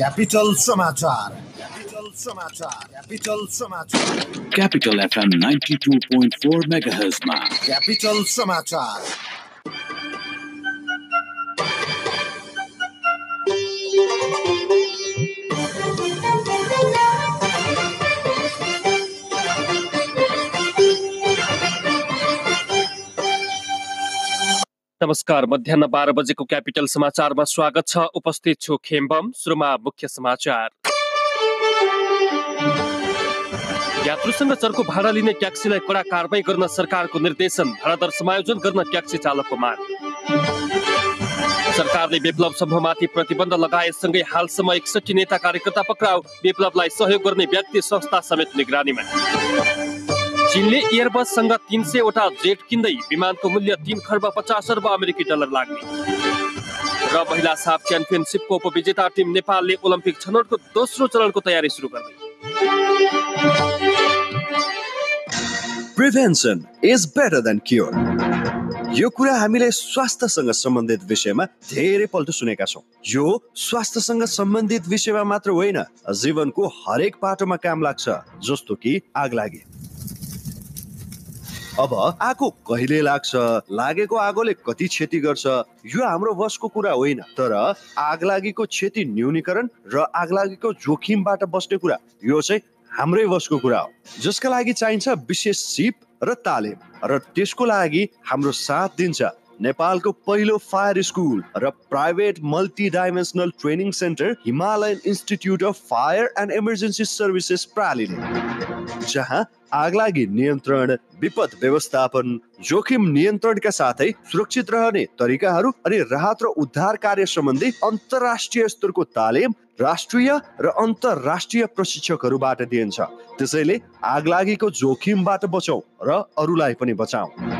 Capital Samachar. Capital Samachar. Capital Samachar. Capital FM 92.4 megahertz. Capital Samachar. नमस्कार मध्याह बाह्र बजेको क्यापिटल समाचारमा स्वागत छ। उपस्थित छु खेम्बम सुरुमा मुख्य समाचार। यात्रुसँग चर्को भाडा लिने ट्याक्सीलाई कडा कारवाही गर्न सरकारको निर्देशन भाडादर समायोजन गर्न ट्याक्सी चालकको माग। सरकारले विप्लव समूहमाथि प्रतिबन्ध लगाएसँगै हालसम्म एकसठी नेता कार्यकर्ता पक्राउ विप्लवलाई सहयोग गर्ने व्यक्ति संस्था समेत निगरानीमा। चीनले एयरबससँग तिन सयवटा जेट किन्दै विमानको मूल्य तिन खर्ब पचास अर्ब अमेरिकी डलर लाग्ने। र महिला साफ च्याम्पियनसिपको उपविजेता टिम नेपालले ओलम्पिक छनौटको दोस्रो चरणको तयारी सुरु गर्दै। Prevention is better than cure यो कुरा हामीले स्वास्थ्यसँग सम्बन्धित विषयमा धेरै पल्ट सुनेका छौँ। यो स्वास्थ्यसँग सम्बन्धित विषयमा मात्र होइन जीवनको हरेक पाटोमा काम लाग्छ जस्तो कि आग लागे। अब आगो कहिले लाग्छ? लागेको आगोले कति क्षति गर्छ? यो हाम्रो वशको कुरा होइन तर आगलागीको क्षति न्यूनीकरण र आगलागीको जोखिमबाट बस्ने कुरा यो चाहिँ हाम्रै वशको कुरा हो। जसका लागि चाहिन्छ विशेष सिप र तालिम र त्यसको लागि हाम्रो साथ दिन्छ। नेपालको पहिलो फायर स्कुल र private multi dimensional training centre Himalayan institute of fire and emergency services प्रालीले जहाँ आगलागी नियन्त्रण विपद व्यवस्थापन जोखिम नियन्त्रणका साथै सुरक्षित रहने तरिकाहरू अनि राहत र उद्धार कार्य सम्बन्धी अन्तर्राष्ट्रिय स्तरको तालिम राष्ट्रिय र अन्तर्राष्ट्रिय प्रशिक्षकहरूबाट दिइन्छ। त्यसैले आगलागीको जोखिमबाट बचौँ र अरूलाई पनि बचाऊ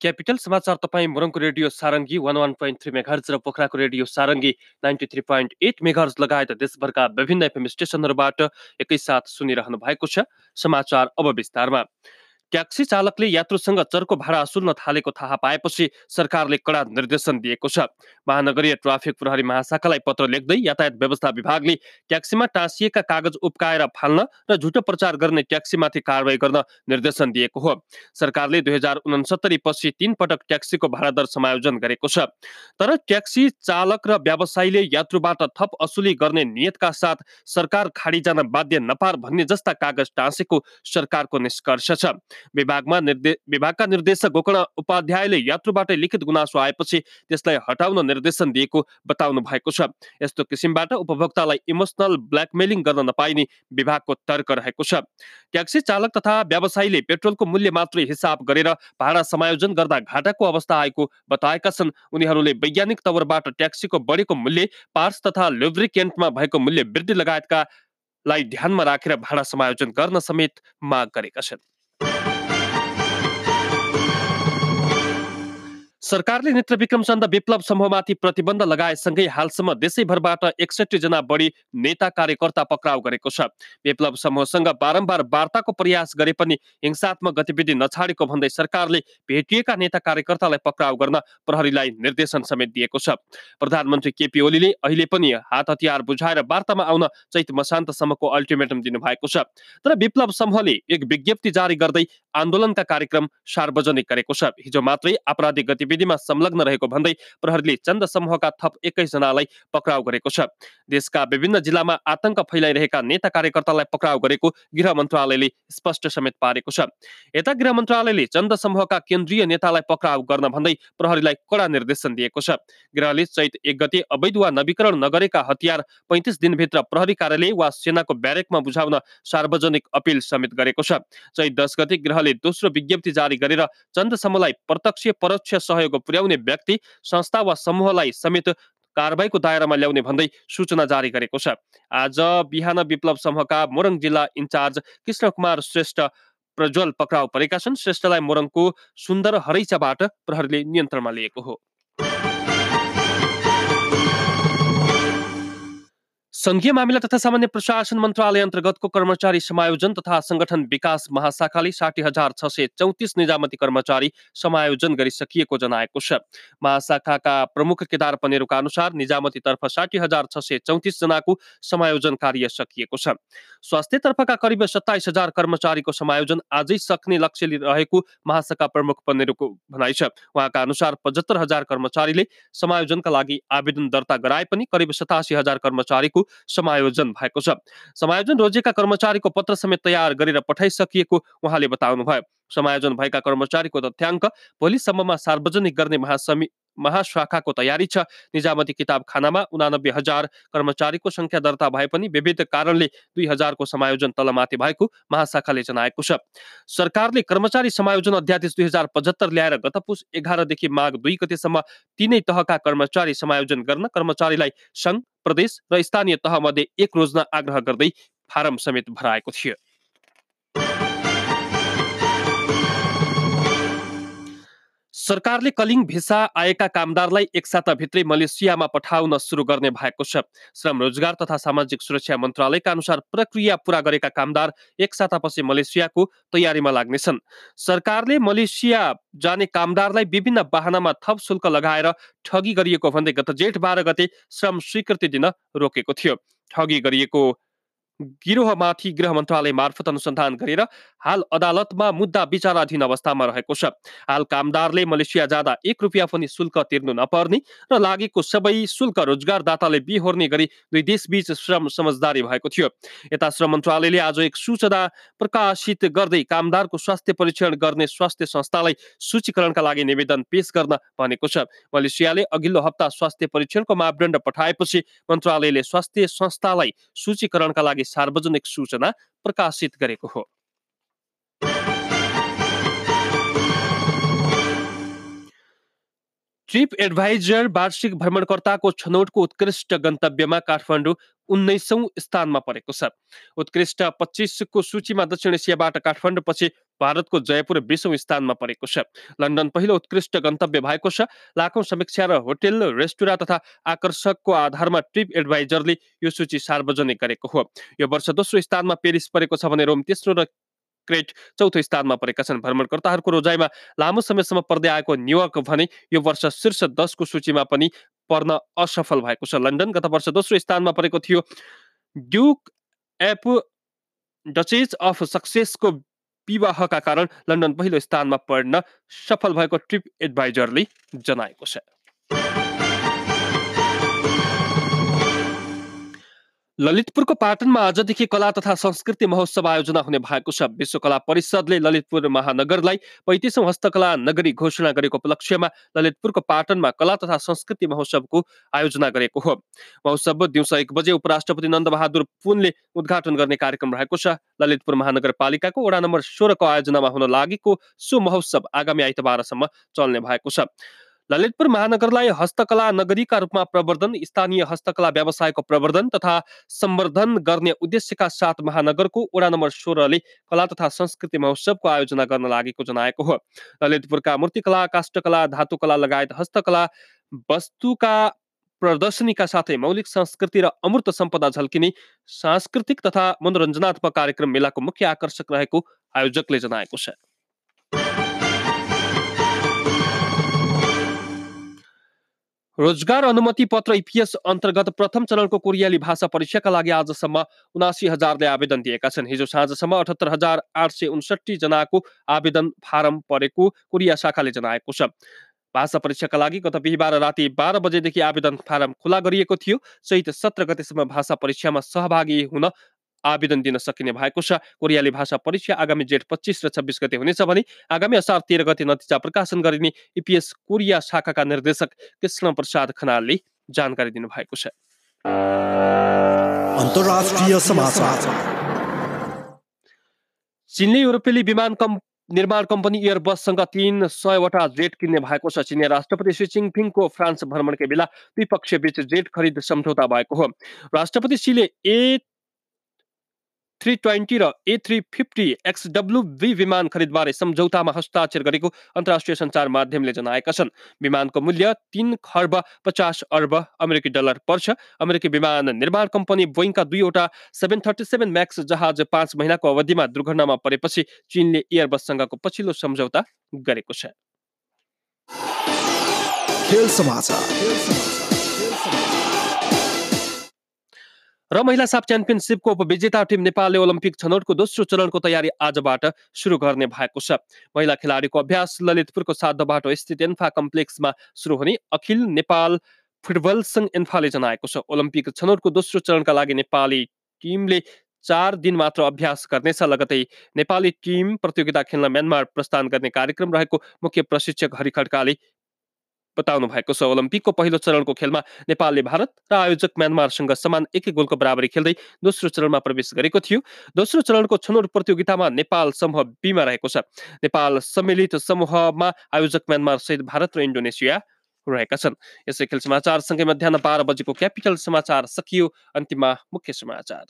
capital समाचार तपाईँ मुरङको radio Sarangi one one point three megahertz र पोखराको radio Sarangi ninety three point eight megahertz लगायत देशभरका विभिन्न एफएम स्टेसनहरूबाट एकैसाथ सुनिरहनु भएको छ। समाचार अब विस्तारमा। ट्याक्सी चालकले यात्रुसँग चर्को भाडा असुल्न थालेको थाहा पाएपछि सरकारले कडा निर्देशन दिएको छ। महानगरीय ट्राफिक प्रहरी महाशाखालाई पत्र लेख्दै यातायात व्यवस्था विभागले ट्याक्सीमा टाँसिएका कागज उप्काएर फाल्न र झुटो प्रचार गर्ने ट्याक्सीमाथि कारवाही गर्न निर्देशन दिएको हो। सरकारले दुई हजार उनसत्तरी पछि तीन पटक ट्याक्सीको भाडा दर समायोजन गरेको छ। तर ट्याक्सी चालक र व्यवसायीले यात्रुबाट थप असुली गर्ने नियतका साथ सरकार खाडी जान बाध्य नपार भन्ने जस्ता कागज टाँसेको सरकारको निष्कर्ष छ। विभागमा निर्दे विभागका निर्देशक गोकर्ण उपाध्यायले यात्रुबाट लिखित गुनासो आएपछि त्यसलाई हटाउन निर्देशन दिएको बताउनु भएको छ। यस्तो किसिमबाट उपभोक्तालाई इमोसनल ब्ल्याकमेलिङ गर्न नपाइने विभागको तर्क रहेको छ। ट्याक्सी चालक तथा व्यवसायीले पेट्रोलको मूल्य मात्रै हिसाब गरेर भाडा समायोजन गर्दा घाटाको अवस्था आएको बताएका छन्। उनीहरूले वैज्ञानिक तवरबाट ट्याक्सीको बढेको मूल्य पार्स तथा लुब्रिकेन्टमा भएको मूल्य वृद्धि लगायतका लाई ध्यानमा राखेर भाडा समायोजन गर्न समेत माग गरेका छन्। सरकारले नेत्र विक्रम चन्द विप्लव समूहमाथि प्रतिबन्ध लगाएसँगै हालसम्म देशैभरबाट एकसठी जना बढी नेता कार्यकर्ता पक्राउ गरेको छ। विप्लव समूहसँग बारम्बार वार्ताको प्रयास गरे पनि हिंसात्मक गतिविधि नछाडेको भन्दै सरकारले भेटिएका नेता कार्यकर्तालाई पक्राउ गर्न प्रहरीलाई निर्देशन समेत दिएको छ। प्रधानमन्त्री केपी ओलीले अहिले पनि हात हतियार बुझाएर वार्तामा आउन चैत मसान्तसम्मको अल्टिमेटम दिनुभएको छ। तर विप्लव समूहले एक विज्ञप्ति जारी गर्दै आन्दोलनका कार्यक्रम सार्वजनिक गरेको छ। हिजो मात्रै आपराधिक गतिविधिमा संलग्न रहेको भन्दै प्रहरीले चन्द समूहका थप एक्काइसजनालाई पक्राउ गरेको छ। देशका विभिन्न जिल्लामा आतंक फैलाइरहेका नेता कार्यकर्तालाई पक्राउ गरेको गृह मन्त्रालयले स्पष्ट समेत पारेको छ। यता गृह मन्त्रालयले चन्द समूहका केन्द्रीय नेतालाई पक्राउ गर्न भन्दै प्रहरीलाई कडा निर्देशन दिएको छ। गृहले चैत एक गते अवैध वा नवीकरण नगरेका हतियार पैँतिस दिनभित्र प्रहरी कार्यालय वा सेनाको ब्यारेकमा बुझाउन सार्वजनिक अपिल समेत गरेको छ। चैत दस गते गृहले दोस्रो विज्ञप्ति जारी गरेर चन्द समूहलाई प्रत्यक्ष परोक्ष सहयोग पुर्याउने व्यक्ति संस्था वा समूहलाई समेत कारवाहीको दायरामा ल्याउने भन्दै सूचना जारी गरेको छ। आज बिहान विप्लव समूहका मोरङ जिल्ला इन्चार्ज कृष्ण कुमार श्रेष्ठ प्रज्वल पक्राउ परेका छन्। श्रेष्ठलाई मोरङको सुन्दर हरैचाबाट प्रहरीले नियन्त्रणमा लिएको हो। सङ्घीय मामिला तथा सामान्य प्रशासन मन्त्रालय अन्तर्गतको कर्मचारी समायोजन तथा सङ्गठन विकास महाशाखाले साठी हजार छ सय चौतिस निजामती कर्मचारी समायोजन गरिसकिएको जनाएको छ। महाशाखाका प्रमुख केदार पनेरुका अनुसार निजामतीतर्फ साठी हजार छ सय चौतिस जनाको समायोजन कार्य सकिएको छ। स्वास्थ्यतर्फका करिब सत्ताइस हजार कर्मचारीको समायोजन आजै सक्ने लक्ष्य रहेको महाशाखा प्रमुख पनेरुको भनाइ छ। उहाँका अनुसार पचहत्तर हजार कर्मचारीले समायोजनका लागि आवेदन दर्ता गराए पनि करिब सतासी हजार कर्मचारीको समायोजन भएको छ। समायोजन रोजेका कर्मचारीको पत्र समेत तयार गरेर पठाइसकिएको उहाँले बताउनुभयो। समायोजन भएका कर्मचारीको तथ्याङ्क भोलिसम्ममा सार्वजनिक गर्ने महासमि महाशाखाको तयारी छ। निजामती किताबखानामा उनानब्बे हजार कर्मचारीको सङ्ख्या दर्ता भए पनि विविध कारणले दुई हजारको समायोजन तलमाथि भएको महाशाखाले जनाएको छ। सरकारले कर्मचारी समायोजन अध्यादेश दुई हजार पचहत्तर ल्याएर गत पुस एघारदेखि माघ दुई गतेसम्म तिनै तहका कर्मचारी समायोजन गर्न कर्मचारीलाई सङ्घ प्रदेश र स्थानीय तहमध्ये एक रोज्न आग्रह गर्दै फारम समेत भराएको थियो। सरकारले कलिङ भिसा आएका कामदारलाई एक साताभित्रै मलेसियामा पठाउन सुरु गर्ने भएको छ। श्रम रोजगार तथा सामाजिक सुरक्षा मन्त्रालयका अनुसार प्रक्रिया पूरा गरेका कामदार एक सातापछि मलेसियाको तयारीमा लाग्नेछन्। सरकारले मलेसिया जाने कामदारलाई विभिन्न वाहनामा थप शुल्क लगाएर ठगी गरिएको भन्दै गत जेठ बाह्र गते श्रम स्वीकृति दिन रोकेको थियो। ठगी गरिएको गिरोहमाथि गृह मन्त्रालय मार्फत अनुसन्धान गरेर हाल अदालतमा मुद्दा विचाराधीन अवस्थामा रहेको छ। हाल कामदारले मलेसिया जाँदा एक रुपियाँ पनि शुल्क तिर्नु नपर्ने र लागेको सबै शुल्क रोजगारदाताले बिहोर्ने गरी दुई देशबीच श्रम समझदारी भएको थियो। यता श्रम मन्त्रालयले आज एक सूचना प्रकाशित गर्दै कामदारको स्वास्थ्य परीक्षण गर्ने स्वास्थ्य संस्थालाई सूचीकरणका लागि निवेदन पेश गर्न भनेको छ। मलेसियाले अघिल्लो हप्ता स्वास्थ्य परीक्षणको मापदण्ड पठाएपछि मन्त्रालयले स्वास्थ्य संस्थालाई सूचीकरणका लागि सार्वजनिक सूचना प्रकाशित गरेको हो। ट्रिप एडभाइजर वार्षिक भ्रमणकर्ताको छनौटको उत्कृष्ट गन्तव्यमा काठमाडौँ उन्नाइसौँ स्थानमा परेको छ। उत्कृष्ट पच्चिसको सूचीमा दक्षिण एसियाबाट काठमाडौँ पछि भारतको जयपुर बिसौँ स्थानमा परेको छ। लन्डन पहिलो उत्कृष्ट गन्तव्य भएको छ। लाखौँ समीक्षा र होटेल रेस्टुरा तथा आकर्षकको आधारमा ट्रिप एडभाइजरले यो सूची सार्वजनिक गरेको हो। यो वर्ष दोस्रो स्थानमा पेरिस परेको छ भने रोम तेस्रो र क्रेट चौथो स्थानमा परेका छन्। भ्रमणकर्ताहरूको रोजाइमा लामो समयसम्म पर्दै आएको न्युयोर्क भने यो वर्ष शीर्ष दसको सूचीमा पनि पर्न असफल भएको छ। लन्डन गत वर्ष दोस्रो स्थानमा परेको थियो। ड्युक एप डचेज अफ सक्सेसको विवाहका कारण लन्डन पहिलो स्थानमा पढ्न सफल भएको ट्रिप एडभाइजरले जनाएको छ। ललितपुरको पाटनमा आजदेखि कला तथा संस्कृति महोत्सव आयोजना हुने भएको छ। विश्वकला परिषदले ललितपुर महानगरलाई पैँतिसौँ हस्तकला नगरी घोषणा गरेको उपलक्ष्यमा ललितपुरको पाटनमा कला तथा संस्कृति महोत्सवको आयोजना गरेको हो। महोत्सव दिउँसो एक बजे उपराष्ट्रपति नन्दबहादुर पुनले उद्घाटन गर्ने कार्यक्रम रहेको छ। ललितपुर महानगरपालिकाको वडा नम्बर सोह्रको आयोजनामा हुन लागेको सो महोत्सव आगामी आइतबारसम्म चल्ने भएको छ। ललितपुर महानगरलाई हस्तकला नगरीका रूपमा प्रवर्धन स्थानीय हस्तकला व्यवसायको प्रवर्धन तथा सम्वर्धन गर्ने उद्देश्यका साथ महानगरको वडा नम्बर सोह्रले कला तथा संस्कृति महोत्सवको आयोजना गर्न लागेको जनाएको हो। ललितपुरका मूर्तिकला काष्ठकला धातुकला लगायत हस्तकला वस्तुका प्रदर्शनीका साथै मौलिक संस्कृति र अमूर्त सम्पदा झल्किने सांस्कृतिक तथा मनोरञ्जनात्मक कार्यक्रम मेलाको मुख्य आकर्षक रहेको आयोजकले जनाएको छ। रोजगार अनुमति पत्र इपिएस अन्तर्गत प्रथम चरणको कोरियाली भाषा परीक्षाका लागि आजसम्म उनासी हजारले आवेदन दिएका छन्। हिजो साँझसम्म अठहत्तर हजार आठ सय उन्सठी जनाको आवेदन फारम परेको कोरिया शाखाले जनाएको छ। भाषा परीक्षाका लागि गत बिहिबार राति बाह्र बजेदेखि आवेदन फारम खुला गरिएको थियो। चैत सत्र गतेसम्म भाषा परीक्षामा सहभागी हुन आवेदन दिन सकिने भएको छ। कोरियाली भाषा परीक्षा आगामी जेठ पच्चिस र छब्बिस गते हुनेछ भने आगामी असार तेह्र गते नतिजा प्रकाशन गरिने इपिएस कोरिया शाखाका निर्देशक कृष्ण प्रसाद खनालले जानकारी दिनुभएको छ। चीनले युरोपेली विमान कम् निर्माण कम्पनी एयरबससँग तीन सयवटा जेट किन्ने भएको छ। चिनिया राष्ट्रपति सी जिङपिङको फ्रान्स भ्रमणकै बेला द्विपक्षीय बीच जेट खरिद सम्झौता भएको हो। राष्ट्रपति सीले ए थ्री ट्वेन्टी र ए थ्री फिफ्टी एक्सडब्लुभी विमान खरिदबारे सम्झौतामा हस्ताक्षर गरेको अन्तर्राष्ट्रिय सञ्चार माध्यमले जनाएका छन्। विमानको मूल्य तीन खर्ब पचास अर्ब अमेरिकी डलर पर्छ। अमेरिकी विमान निर्माण कम्पनी बोइङका दुईवटा सेभेन थर्टी सेभेन म्याक्स जहाज पाँच महिनाको अवधिमा दुर्घटनामा परेपछि चीनले एयरबससँगको पछिल्लो सम्झौता गरेको छ। खेल समाचार खेल समाचार। र महिला साफ च्याम्पियनसिपको उपविजेता टिम नेपालले ओलम्पिक छनौटको दोस्रो चरणको तयारी आजबाट सुरु गर्ने भएको छ। महिला खेलाडीको अभ्यास ललितपुरको साधबाटो स्थित एन्फा कम्प्लेक्समा सुरु हुने अखिल नेपाल फुटबल सङ्घ एन्फाले जनाएको छ। ओलम्पिक छनौटको दोस्रो चरणका लागि नेपाली टिमले चार दिन मात्र अभ्यास गर्नेछ। लगतै नेपाली टिम प्रतियोगिता खेल्न म्यानमार प्रस्थान गर्ने कार्यक्रम रहेको मुख्य प्रशिक्षक हरि खड्काले बताउनु भएको छ ओलम्पिकको पहिलो चरणको खेलमा नेपालले भारत र आयोजक म्यानमारसँग समान एक एक गोलको बराबरी खेल्दै दोस्रो चरणमा प्रवेश गरेको थियो। दोस्रो चरणको छनौट प्रतियोगितामा नेपाल समूह बीमा रहेको छ। नेपाल सम्मिलित समूहमा आयोजक म्यानमार सहित भारत र इन्डोनेसिया रहेका छन्। यसै खेल समाचारसँगै मध्याह बाह्र बजेको क्यापिटल समाचार सकियो। अन्तिममा मुख्य समाचार।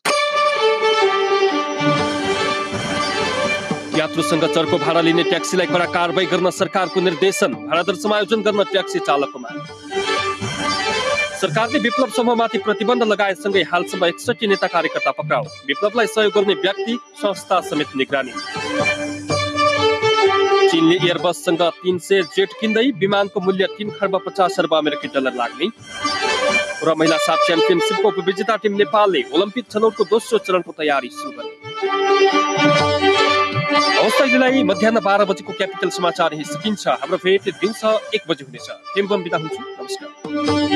यात्रुसँग चर्को भाडा लिने ट्याक्सीलाई कडा कारवाही गर्न सरकारको निर्देशन। भाडादर समायोजन गर्न ट्याक्सी चालकमा। सरकारले विप्लव समूहमाथि प्रतिबन्ध लगाएसँगै हालसम्म एकसठी नेता कार्यकर्ता पक्राउ। विप्लवलाई सहयोग गर्ने व्यक्ति संस्था समेत निगरानी। चीनले एयरबससँग तीन सय जेट किन्दै विमानको मूल्य तीन खर्ब पचास अर्ब अमेरिकी डलर लाग्ने। र महिला साफ च्याम्पियनसिपको उपविजेता टिम नेपालले ओलम्पिक छनौटको दोस्रो चरणको तयारी सुरु गर्ने। हवस् अहिलेलाई मध्याह बाह्र बजेको क्यापिटल समाचार यही सकिन्छ हाम्रो भेट दिउँसो एक बजे हुनेछ। टेम्बम बिदा हुन्छु। नमस्कार।